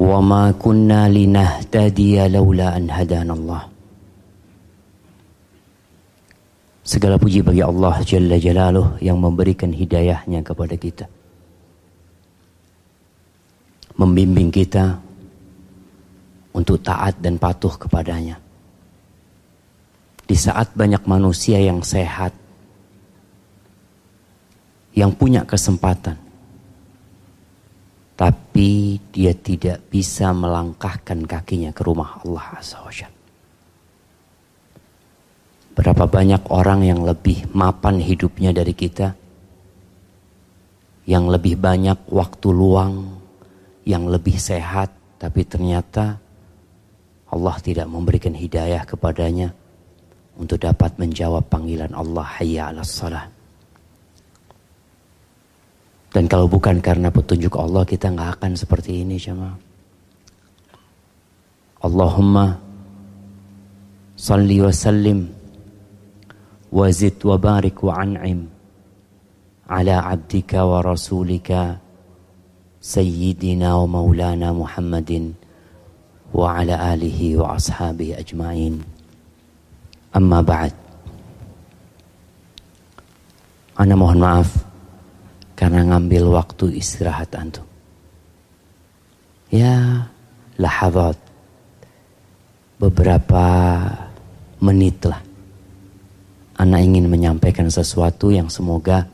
wa ma kunna linahtadiya laula an hadanallah Segala puji bagi Allah Jalla Jalaluh yang memberikan hidayahnya kepada kita. Membimbing kita untuk taat dan patuh kepadanya. Di saat banyak manusia yang sehat, yang punya kesempatan, tapi dia tidak bisa melangkahkan kakinya ke rumah Allah Azza Berapa banyak orang yang lebih mapan hidupnya dari kita, yang lebih banyak waktu luang, yang lebih sehat, tapi ternyata Allah tidak memberikan hidayah kepadanya untuk dapat menjawab panggilan Allah hayya ala salah. Dan kalau bukan karena petunjuk Allah kita nggak akan seperti ini jemaah. Allahumma salli wa sallim wa zid wa barik wa an'im ala abdika wa rasulika sayyidina wa maulana Muhammadin wa ala alihi wa ashabihi ajma'in. Amma ba'd. Ana mohon maaf karena ngambil waktu istirahat antum. Ya, lahazat beberapa menit lah Anak ingin menyampaikan sesuatu yang semoga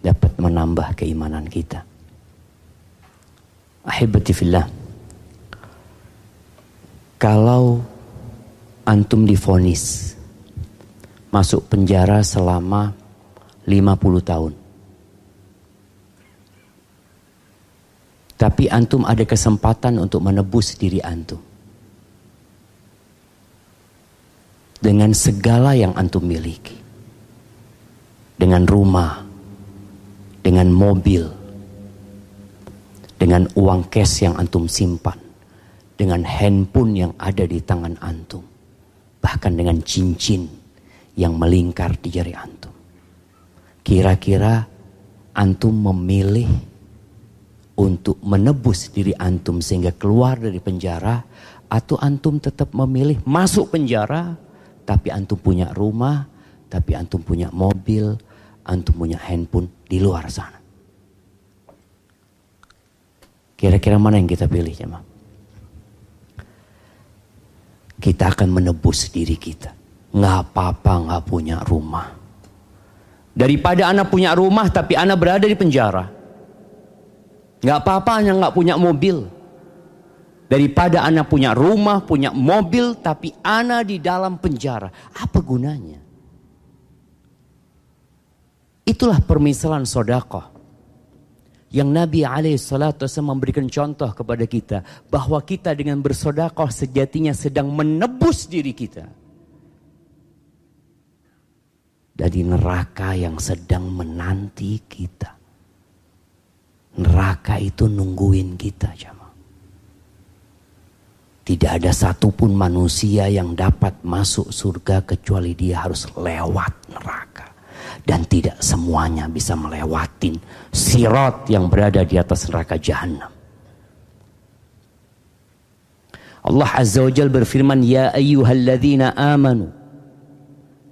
dapat menambah keimanan kita. Ahibati fillah. Kalau antum difonis masuk penjara selama 50 tahun. Tapi antum ada kesempatan untuk menebus diri antum. Dengan segala yang antum miliki. Dengan rumah, dengan mobil, dengan uang cash yang antum simpan, dengan handphone yang ada di tangan antum, bahkan dengan cincin yang melingkar di jari antum. Kira-kira antum memilih untuk menebus diri antum sehingga keluar dari penjara atau antum tetap memilih masuk penjara tapi antum punya rumah, tapi antum punya mobil, antum punya handphone di luar sana. Kira-kira mana yang kita pilih jemaah? Kita akan menebus diri kita. Nggak apa-apa nggak punya rumah. Daripada anak punya rumah tapi anak berada di penjara. Nggak apa-apa anak nggak punya mobil. Daripada anak punya rumah, punya mobil tapi anak di dalam penjara. Apa gunanya? Itulah permisalan sodakoh. Yang Nabi alaihissalatu memberikan contoh kepada kita. Bahwa kita dengan bersodakoh sejatinya sedang menebus diri kita. Dari neraka yang sedang menanti kita. Neraka itu nungguin kita jamaah. Tidak ada satupun manusia yang dapat masuk surga kecuali dia harus lewat neraka dan tidak semuanya bisa melewati sirat yang berada di atas neraka jahanam. Allah Azza wa Jalla berfirman, "Ya ayyuhalladzina amanu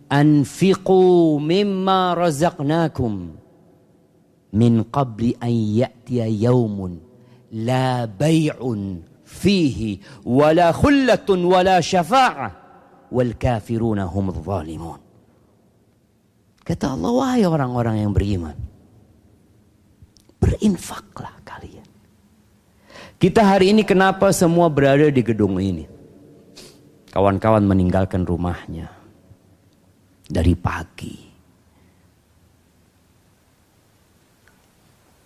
anfiqu mimma razaqnakum min qabli an ya'tiya yawmun la bay'un fihi wala khullatun wala syafa'ah wal kafiruna humudh zalimun." Kata Allah, wahai orang-orang yang beriman. Berinfaklah kalian. Kita hari ini kenapa semua berada di gedung ini? Kawan-kawan meninggalkan rumahnya. Dari pagi.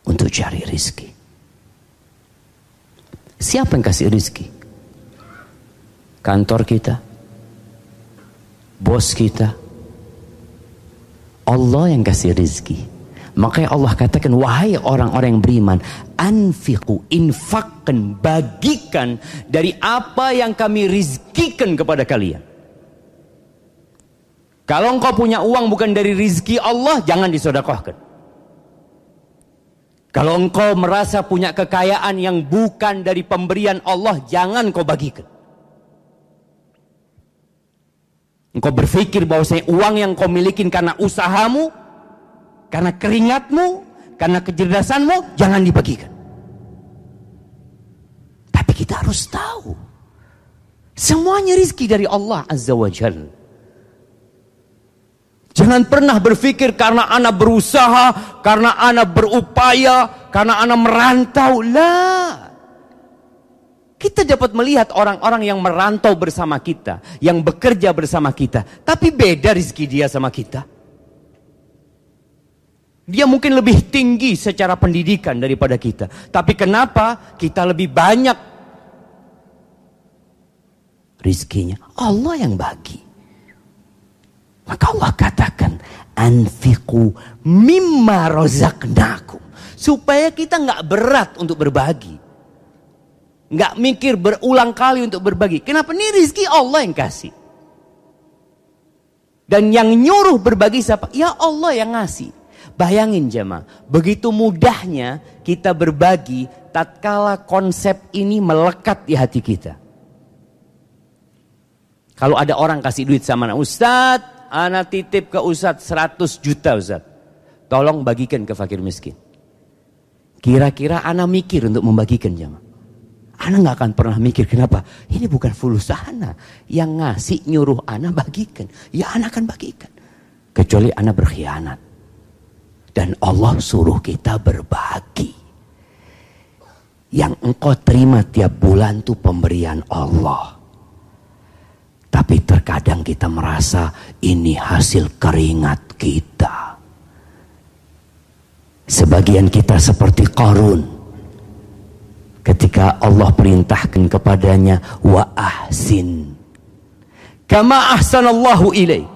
Untuk cari rizki. Siapa yang kasih rizki? Kantor kita? Bos kita? Allah yang kasih rizki. Makanya Allah katakan, wahai orang-orang yang beriman, anfiku, infakkan, bagikan dari apa yang kami rizkikan kepada kalian. Kalau engkau punya uang bukan dari rizki Allah, jangan disodakohkan. Kalau engkau merasa punya kekayaan yang bukan dari pemberian Allah, jangan kau bagikan. Engkau berpikir bahwa saya uang yang kau miliki karena usahamu, karena keringatmu, karena kecerdasanmu, jangan dibagikan. Tapi kita harus tahu, semuanya rizki dari Allah Azza wa Jalla. Jangan pernah berpikir karena anak berusaha, karena anak berupaya, karena anak merantau. Lah. Kita dapat melihat orang-orang yang merantau bersama kita, yang bekerja bersama kita, tapi beda rezeki dia sama kita. Dia mungkin lebih tinggi secara pendidikan daripada kita, tapi kenapa kita lebih banyak rizkinya? Allah yang bagi. Maka Allah katakan, anfiku mimma rozaknakum. Supaya kita nggak berat untuk berbagi. Nggak mikir berulang kali untuk berbagi. Kenapa? Ini rizki Allah yang kasih. Dan yang nyuruh berbagi siapa? Ya Allah yang ngasih. Bayangin jemaah, begitu mudahnya kita berbagi tatkala konsep ini melekat di hati kita. Kalau ada orang kasih duit sama anak ustadz, Anak titip ke Ustadz 100 juta Ustadz. Tolong bagikan ke fakir miskin. Kira-kira anak mikir untuk membagikan jamaah. Anak nggak akan pernah mikir kenapa. Ini bukan fulus anak. Yang ngasih nyuruh anak bagikan. Ya anak akan bagikan. Kecuali anak berkhianat. Dan Allah suruh kita berbagi. Yang engkau terima tiap bulan itu pemberian Allah. Tapi terkadang kita merasa ini hasil keringat kita. Sebagian kita seperti Qarun. Ketika Allah perintahkan kepadanya wa ahsin. Kama ahsanallahu ilaih.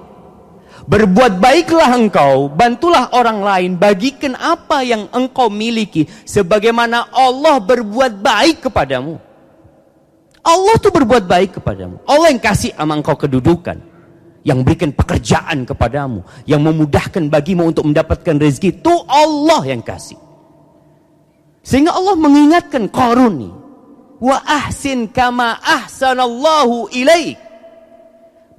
Berbuat baiklah engkau, bantulah orang lain, bagikan apa yang engkau miliki sebagaimana Allah berbuat baik kepadamu. Allah tuh berbuat baik kepadamu. Allah yang kasih sama engkau kedudukan. Yang berikan pekerjaan kepadamu. Yang memudahkan bagimu untuk mendapatkan rezeki. Itu Allah yang kasih. Sehingga Allah mengingatkan Qarun nih. Wa ahsin kama ahsanallahu ilaik.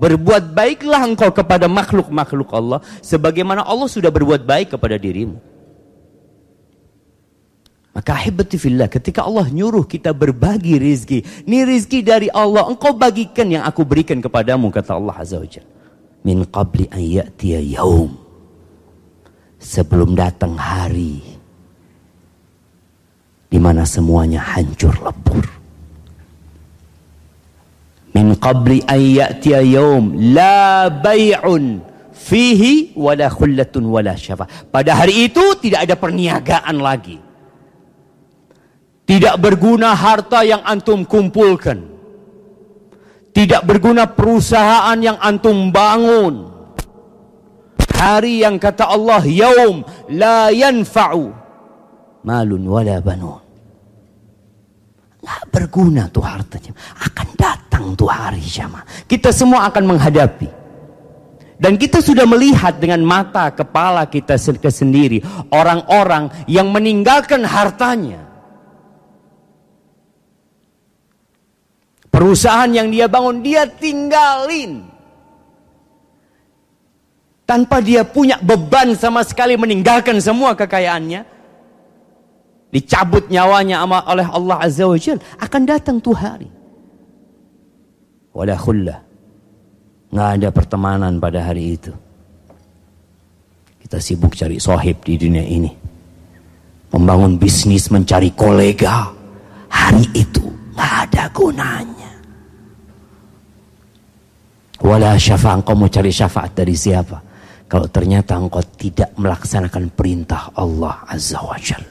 Berbuat baiklah engkau kepada makhluk-makhluk Allah. Sebagaimana Allah sudah berbuat baik kepada dirimu. Maka ahibati fillah ketika Allah nyuruh kita berbagi rizki. Ini rizki dari Allah. Engkau bagikan yang aku berikan kepadamu. Kata Allah Azza wa. Min qabli an ya'tiya yaum. Sebelum datang hari. di mana semuanya hancur lebur. Min qabli an ya'tiya yaum. La bay'un fihi wala khullatun wala syafa. Pada hari itu tidak ada perniagaan lagi tidak berguna harta yang antum kumpulkan. Tidak berguna perusahaan yang antum bangun. Hari yang kata Allah, yaum la yanfa'u malun wala banun. Nggak berguna tuh hartanya. Akan datang tuh hari jamaah. Kita semua akan menghadapi. Dan kita sudah melihat dengan mata kepala kita sendiri. Orang-orang yang meninggalkan hartanya Perusahaan yang dia bangun, dia tinggalin. Tanpa dia punya beban sama sekali meninggalkan semua kekayaannya. Dicabut nyawanya oleh Allah Azza wa Jal. Akan datang tuh hari. Wala khullah. Nggak ada pertemanan pada hari itu. Kita sibuk cari sohib di dunia ini. Membangun bisnis, mencari kolega. Hari itu nggak ada gunanya. Wala syafa' engkau mau cari syafaat dari siapa? Kalau ternyata engkau tidak melaksanakan perintah Allah Azza wa Jal.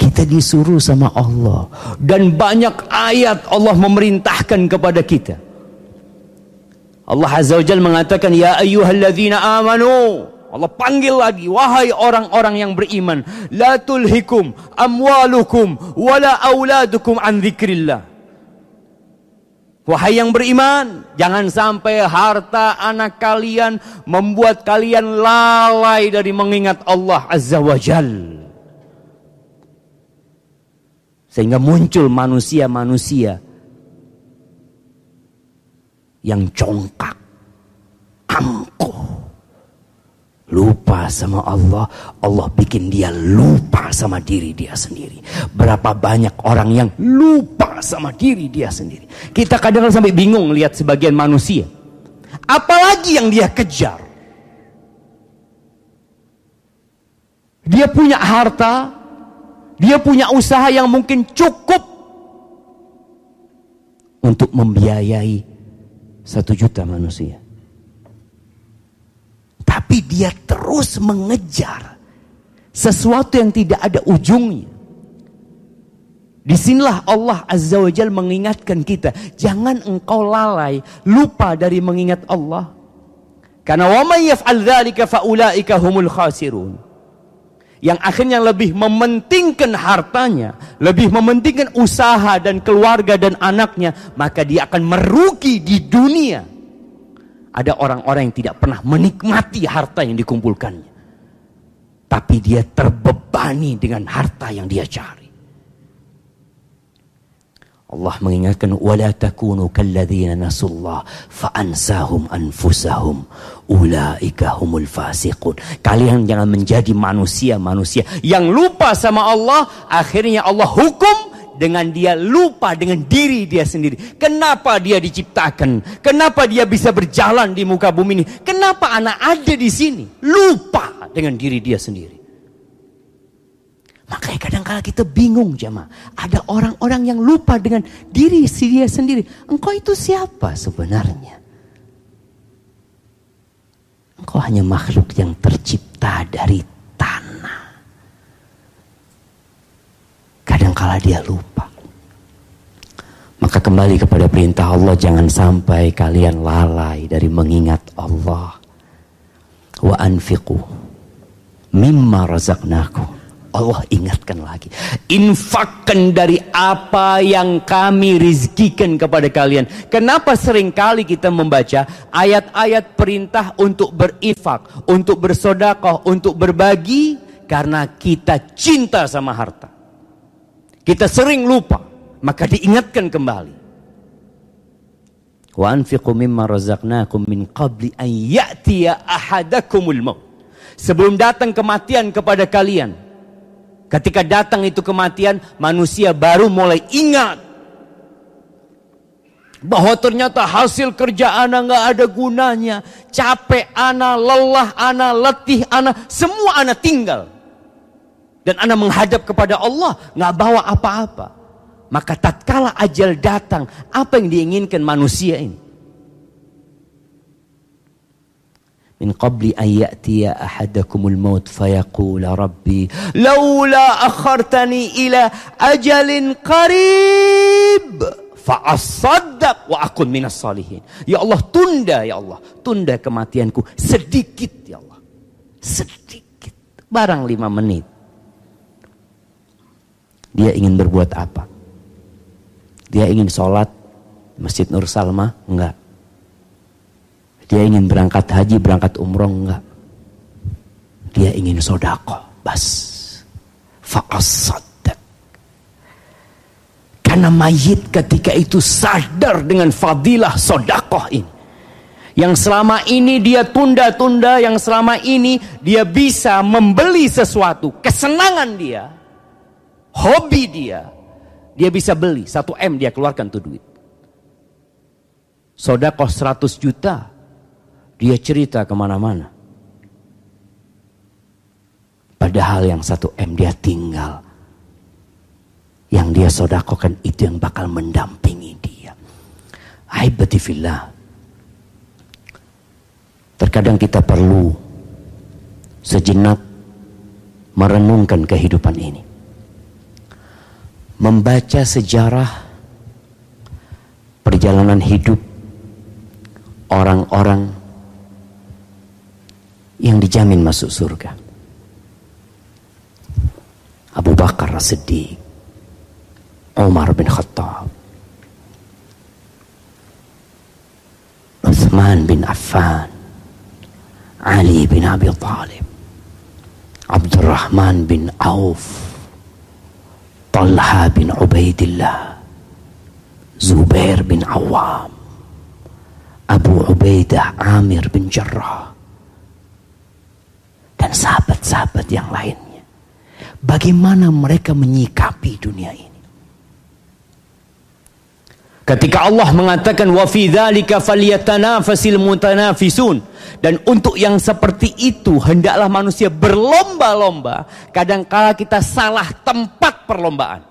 Kita disuruh sama Allah. Dan banyak ayat Allah memerintahkan kepada kita. Allah Azza wa Jal mengatakan, Ya ayyuhalladzina amanu. Allah panggil lagi, wahai orang-orang yang beriman. La tulhikum amwalukum wala auladukum an zikrillah. Wahai yang beriman, jangan sampai harta anak kalian membuat kalian lalai dari mengingat Allah Azza wa Jal. Sehingga muncul manusia-manusia yang congkak, angkuh, lupa sama Allah, Allah bikin dia lupa sama diri dia sendiri. Berapa banyak orang yang lupa sama diri dia sendiri. Kita kadang-kadang sampai bingung lihat sebagian manusia. Apalagi yang dia kejar. Dia punya harta, dia punya usaha yang mungkin cukup untuk membiayai satu juta manusia. Tapi dia terus mengejar sesuatu yang tidak ada ujungnya. Di sinilah Allah Azza wa Jal mengingatkan kita. Jangan engkau lalai, lupa dari mengingat Allah. Karena wa may yaf'al dzalika faulaika humul khasirun yang akhirnya lebih mementingkan hartanya, lebih mementingkan usaha dan keluarga dan anaknya, maka dia akan merugi di dunia. Ada orang-orang yang tidak pernah menikmati harta yang dikumpulkannya. Tapi dia terbebani dengan harta yang dia cari. Allah mengingatkan wala takunu kalladzina nasullah fa ansahum anfusahum ulaika humul fasiqun. Kalian jangan menjadi manusia-manusia yang lupa sama Allah, akhirnya Allah hukum dengan dia lupa dengan diri dia sendiri. Kenapa dia diciptakan? Kenapa dia bisa berjalan di muka bumi ini? Kenapa anak ada di sini? Lupa dengan diri dia sendiri. Makanya kadang-kala kita bingung jemaah. Ada orang-orang yang lupa dengan diri dia sendiri. Engkau itu siapa sebenarnya? Engkau hanya makhluk yang tercipta dari tanah. Kadang-kala dia lupa. Maka kembali kepada perintah Allah jangan sampai kalian lalai dari mengingat Allah. Wa anfiqu mimma razaqnakum Allah ingatkan lagi. Infakkan dari apa yang kami rizkikan kepada kalian. Kenapa sering kali kita membaca ayat-ayat perintah untuk berinfak, untuk bersodakoh, untuk berbagi. Karena kita cinta sama harta. Kita sering lupa. Maka diingatkan kembali. Wa anfiqu mimma razaqnakum qabli an ya'tiya. Sebelum datang kematian kepada kalian Ketika datang itu kematian, manusia baru mulai ingat bahwa ternyata hasil kerja anak nggak ada gunanya, capek anak, lelah anak, letih anak, semua anak tinggal dan Anda menghadap kepada Allah, nggak bawa apa-apa. Maka tatkala ajal datang, apa yang diinginkan manusia ini? Min qabli an ya'tiya ahadakumul maut fayaqula rabbi laula akhartani ila ajalin qarib fa'asaddaq wa akun minas salihin. Ya Allah tunda ya Allah, tunda kematianku sedikit ya Allah. Sedikit, barang lima menit dia ingin berbuat apa? Dia ingin sholat Masjid Nur Salma? Enggak dia ingin berangkat haji, berangkat umroh enggak. Dia ingin sodako, bas. Fa'asadak. Karena mayit ketika itu sadar dengan fadilah sodakoh ini. Yang selama ini dia tunda-tunda, yang selama ini dia bisa membeli sesuatu, kesenangan dia, hobi dia, dia bisa beli, satu M dia keluarkan tuh duit. Sodakoh 100 juta, dia cerita ke mana-mana. Padahal yang satu M dia tinggal. Yang dia sodakokan itu yang bakal mendampingi dia. Aibatifillah. Terkadang kita perlu sejenak merenungkan kehidupan ini. Membaca sejarah perjalanan hidup orang-orang yang dijamin masuk surga. Abu Bakar As-Siddiq, Umar bin Khattab, Uthman bin Affan, Ali bin Abi Talib, Abdurrahman bin Auf, Talha bin Ubaidillah, Zubair bin Awam, Abu Ubaidah Amir bin Jarrah, dan sahabat-sahabat yang lainnya. Bagaimana mereka menyikapi dunia ini? Ketika Allah mengatakan wa fi dzalika falyatanafasil mutanafisun dan untuk yang seperti itu hendaklah manusia berlomba-lomba. Kadangkala kita salah tempat perlombaan.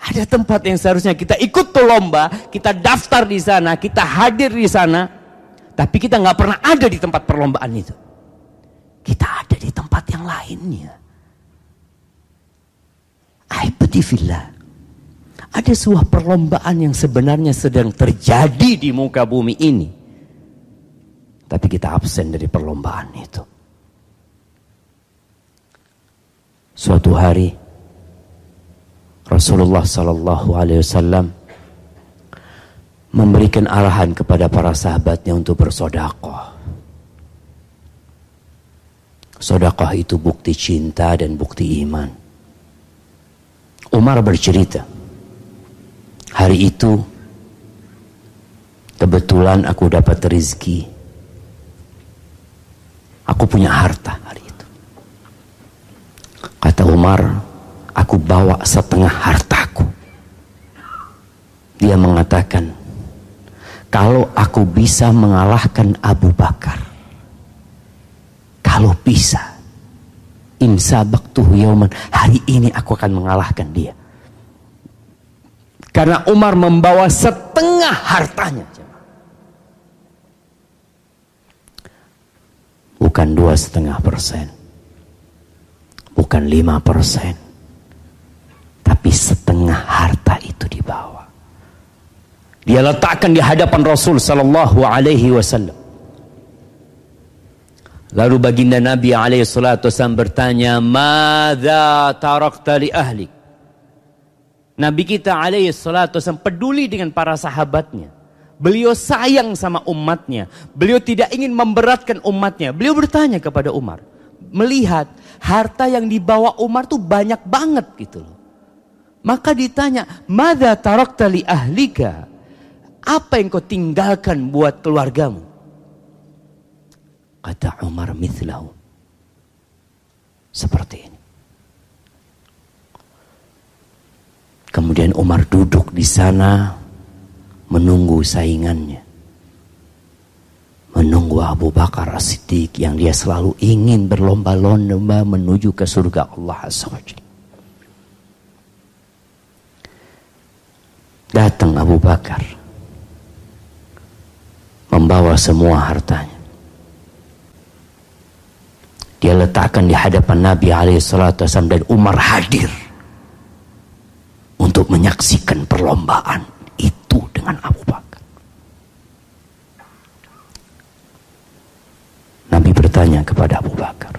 Ada tempat yang seharusnya kita ikut tuh lomba, kita daftar di sana, kita hadir di sana, tapi kita nggak pernah ada di tempat perlombaan itu. Kita ada di tempat yang lainnya. Aibadifillah ada sebuah perlombaan yang sebenarnya sedang terjadi di muka bumi ini. Tapi kita absen dari perlombaan itu. Suatu hari Rasulullah Sallallahu Alaihi Wasallam memberikan arahan kepada para sahabatnya untuk bersodakoh. Sodakoh itu bukti cinta dan bukti iman. Umar bercerita, Hari itu kebetulan aku dapat rezeki. Aku punya harta hari itu. Kata Umar, aku bawa setengah hartaku. Dia mengatakan, kalau aku bisa mengalahkan Abu Bakar, kalau bisa, insabaktuhu yauman, hari ini aku akan mengalahkan dia. Karena Umar membawa setengah hartanya. Bukan dua setengah persen. Bukan lima persen. Tapi setengah harta itu dibawa. Dia letakkan di hadapan Rasul Sallallahu Alaihi Wasallam. Lalu baginda Nabi alaihi salatu wasallam bertanya, "Madza tarakta li ahlik?" Nabi kita alaihi salatu wasallam peduli dengan para sahabatnya. Beliau sayang sama umatnya. Beliau tidak ingin memberatkan umatnya. Beliau bertanya kepada Umar. Melihat harta yang dibawa Umar tuh banyak banget gitu. Maka ditanya, Mada tarakta li ahlika? Apa yang kau tinggalkan buat keluargamu? Kata Umar mithlahu. Seperti ini. Kemudian Umar duduk di sana menunggu saingannya. Menunggu Abu Bakar As-Siddiq yang dia selalu ingin berlomba-lomba menuju ke surga Allah SWT. Datang Abu Bakar membawa semua hartanya. Dia letakkan di hadapan Nabi alaihissalam dan Umar hadir untuk menyaksikan perlombaan itu dengan Abu Bakar. Nabi bertanya kepada Abu Bakar.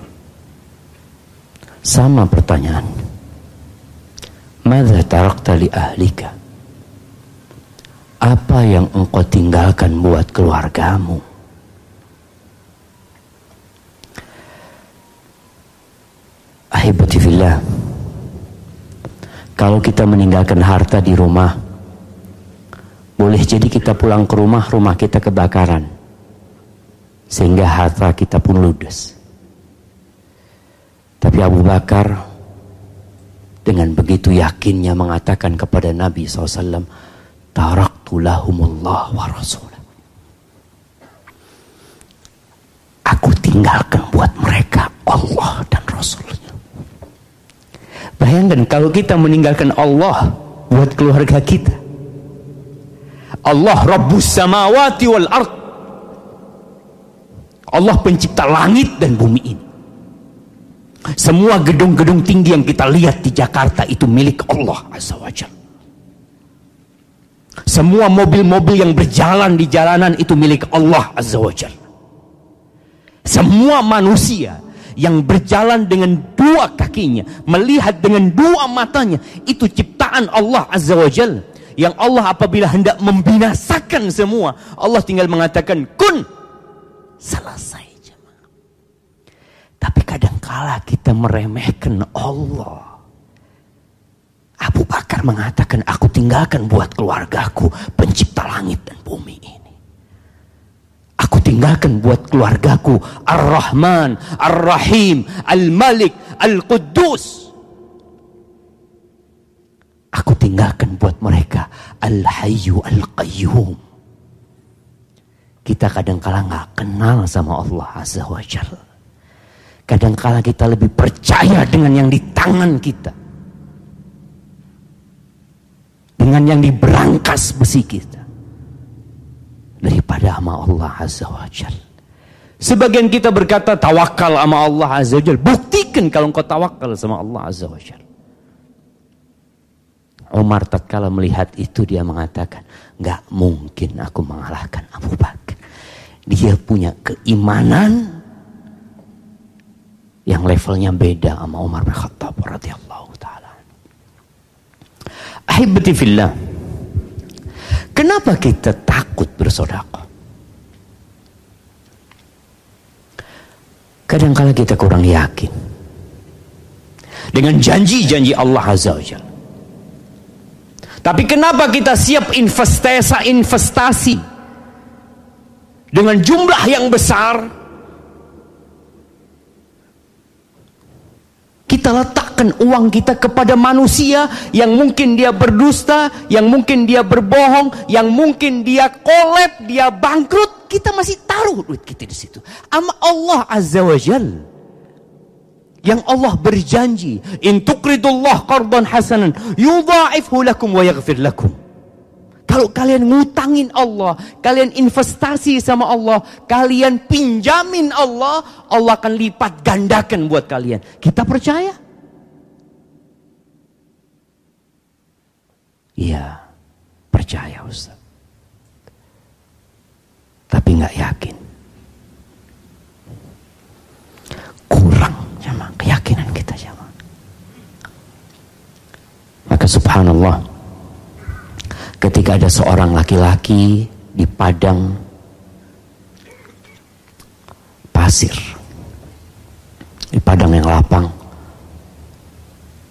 Sama pertanyaan. Mada tarakta li ahlika? Apa yang engkau tinggalkan buat keluargamu? Ahibati. Kalau kita meninggalkan harta di rumah, boleh jadi kita pulang ke rumah, rumah kita kebakaran. Sehingga harta kita pun ludes. Tapi Abu Bakar dengan begitu yakinnya mengatakan kepada Nabi SAW, Taraktu lahumullah wa rasulah. Aku tinggalkan buat mereka Allah dan Rasulnya. Bayangkan kalau kita meninggalkan Allah buat keluarga kita. Allah Rabbus samawati wal ard. Allah pencipta langit dan bumi ini. Semua gedung-gedung tinggi yang kita lihat di Jakarta itu milik Allah Azza wa Semua mobil-mobil yang berjalan di jalanan itu milik Allah Azza wa Semua manusia yang berjalan dengan dua kakinya, melihat dengan dua matanya, itu ciptaan Allah Azza wa Jalla. Yang Allah apabila hendak membinasakan semua, Allah tinggal mengatakan kun selesai. Tapi kadangkala kita meremehkan Allah. Abu Bakar mengatakan, aku tinggalkan buat keluargaku pencipta langit dan bumi ini. Aku tinggalkan buat keluargaku Ar-Rahman, Ar-Rahim, Al-Malik, Al-Quddus. Aku tinggalkan buat mereka Al-Hayyu Al-Qayyum. Kita kadang-kala nggak kenal sama Allah Azza wa Jalla. Kadang-kala kita lebih percaya dengan yang di tangan kita. Dengan yang di berangkas besi kita. Daripada sama Allah Azza wa Jalla. Sebagian kita berkata tawakal sama Allah Azza wa Jalla. Buktikan kalau engkau tawakal sama Allah Azza wa Jalla. Umar tatkala melihat itu dia mengatakan, nggak mungkin aku mengalahkan Abu Bakar. Dia punya keimanan yang levelnya beda sama Umar bin Khattab radhiyallahu. Ahibati fillah. Kenapa kita takut bersedekah? Kadang-kala kita kurang yakin dengan janji-janji Allah Azza wa Jalla. Tapi kenapa kita siap investasi investasi dengan jumlah yang besar? Kita letakkan uang kita kepada manusia yang mungkin dia berdusta, yang mungkin dia berbohong, yang mungkin dia kolab, dia bangkrut. Kita masih taruh duit kita di situ. Ama Allah Azza wa Jalla yang Allah berjanji in tuqridullah qardan hasanan yudha'ifhu lakum wa yaghfir lakum kalau kalian ngutangin Allah kalian investasi sama Allah kalian pinjamin Allah Allah akan lipat gandakan buat kalian. Kita percaya? Iya percaya Ustaz. Tapi nggak yakin. Kurang Jamaah, keyakinan kita jamaah. Maka subhanallah, ketika ada seorang laki-laki di padang pasir, di padang yang lapang,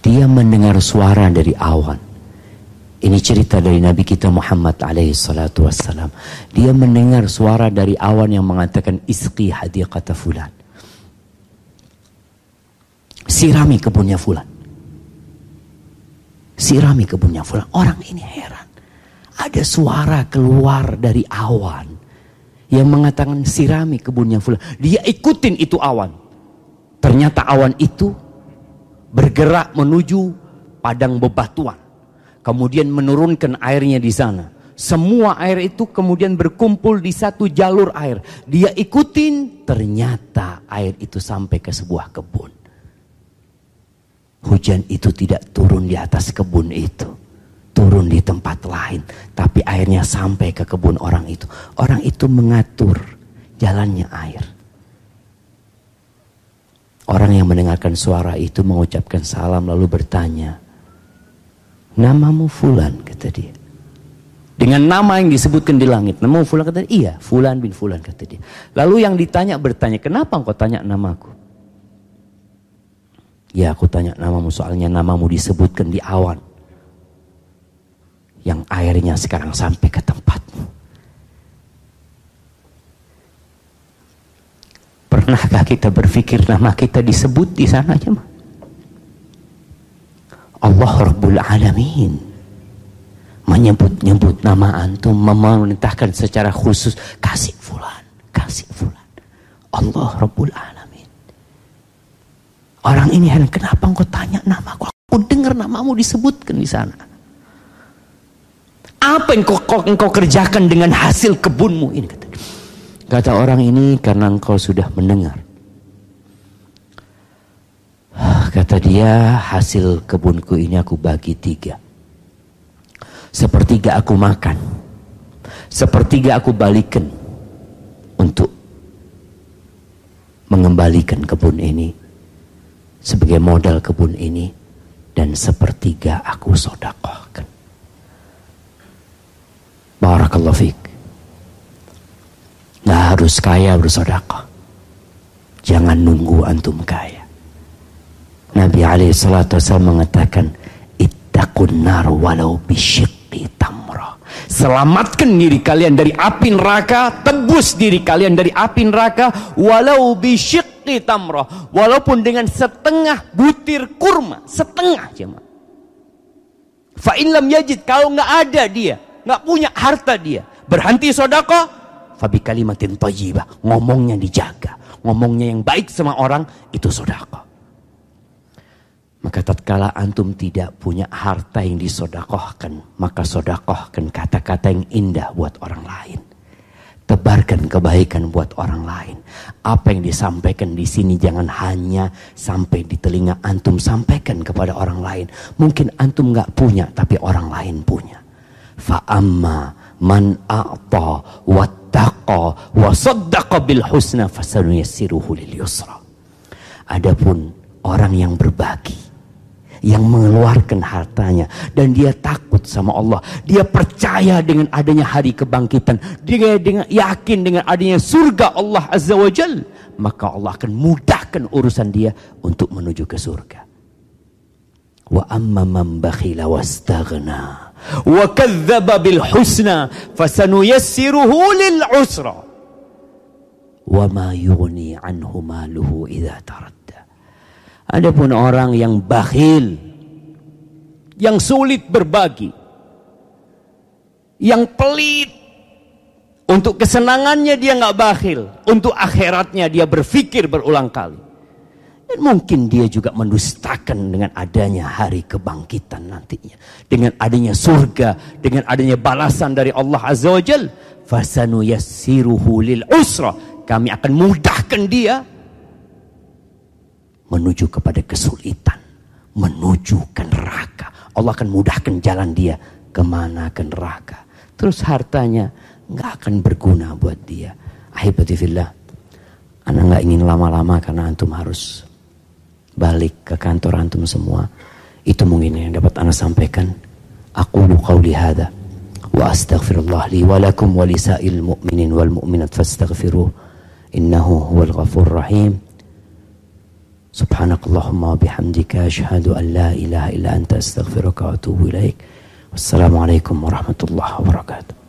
dia mendengar suara dari awan. Ini cerita dari Nabi kita Muhammad alaihi salatu wassalam. Dia mendengar suara dari awan yang mengatakan isqi hadiqata fulan Sirami kebunnya fulan. Sirami kebunnya fulan. Orang ini heran. Ada suara keluar dari awan. Yang mengatakan sirami kebunnya fulan. Dia ikutin itu awan. Ternyata awan itu bergerak menuju padang bebatuan. Kemudian menurunkan airnya di sana. Semua air itu kemudian berkumpul di satu jalur air. Dia ikutin, ternyata air itu sampai ke sebuah kebun. Hujan itu tidak turun di atas kebun itu. Turun di tempat lain. Tapi airnya sampai ke kebun orang itu. Orang itu mengatur jalannya air. Orang yang mendengarkan suara itu mengucapkan salam lalu bertanya. Namamu Fulan kata dia. Dengan nama yang disebutkan di langit. Namamu Fulan kata dia. Iya Fulan bin Fulan kata dia. Lalu yang ditanya bertanya. Kenapa engkau tanya namaku? Ya aku tanya namamu soalnya namamu disebutkan di awan. Yang airnya sekarang sampai ke tempatmu. Pernahkah kita berpikir nama kita disebut di sana aja Allah Rabbul Alamin menyebut-nyebut nama antum memerintahkan secara khusus kasih fulan, kasih fulan. Allah Rabbul Alamin. Orang ini heran, kenapa engkau tanya nama aku? Aku dengar namamu disebutkan di sana. Apa yang engkau, engkau kerjakan dengan hasil kebunmu ini? Kata, kata orang ini karena engkau sudah mendengar. Kata dia hasil kebunku ini aku bagi tiga. Sepertiga aku makan. Sepertiga aku balikan untuk mengembalikan kebun ini sebagai modal kebun ini dan sepertiga aku sodakohkan. Barakallahu fiik. Nggak harus kaya bersedekah. Jangan nunggu antum kaya. Nabi alaihi salatu wasallam mengatakan, "Ittaqun nar walau bisyikki tamra." Selamatkan diri kalian dari api neraka, tebus diri kalian dari api neraka walau bisyikki tamra, walaupun dengan setengah butir kurma, setengah jemaah. Fa in lam yajid kalau nggak ada dia, nggak punya harta dia, berhenti sodako, fabi kalimatin thayyibah, ngomongnya dijaga, ngomongnya yang baik sama orang itu sodako. Maka tatkala antum tidak punya harta yang disodakohkan, maka sodakohkan kata-kata yang indah buat orang lain. Tebarkan kebaikan buat orang lain. Apa yang disampaikan di sini jangan hanya sampai di telinga antum, sampaikan kepada orang lain. Mungkin antum nggak punya, tapi orang lain punya. Fa'amma man a'ta wattaqa wa saddaqa bil husna fasanuyassiruhu lil yusra. Adapun orang yang berbagi yang mengeluarkan hartanya dan dia takut sama Allah. Dia percaya dengan adanya hari kebangkitan. Dia dengan yakin dengan adanya surga Allah Azza wa Jal. Maka Allah akan mudahkan urusan dia untuk menuju ke surga. Wa amma man bakhila wastaghna wa kadzdzaba bil husna fasanuyassiruhu lil usra. Wa ma yughni anhu maluhu idza taradda. Adapun orang yang bakhil, yang sulit berbagi, yang pelit, untuk kesenangannya dia nggak bakhil, untuk akhiratnya dia berpikir berulang kali. Dan mungkin dia juga mendustakan dengan adanya hari kebangkitan nantinya. Dengan adanya surga, dengan adanya balasan dari Allah Azza wa Jal. Fasanu yassiruhu lil usra. Kami akan mudahkan dia menuju kepada kesulitan, menuju ke neraka. Allah akan mudahkan jalan dia ke mana ke neraka. Terus hartanya nggak akan berguna buat dia. Ahibatifillah, anak nggak ingin lama-lama karena antum harus balik ke kantor antum semua. Itu mungkin yang dapat ana sampaikan. Aku qawli hadha wa astaghfirullah li wa lakum wa lisail mu'minin wal mu'minat fastaghfiruh innahu huwal ghafur rahim. Subhanakallahumma bihamdika ashhadu an la ilaha illa anta astaghfiruka wa atubu ilaik. Wassalamualaikum warahmatullahi wabarakatuh.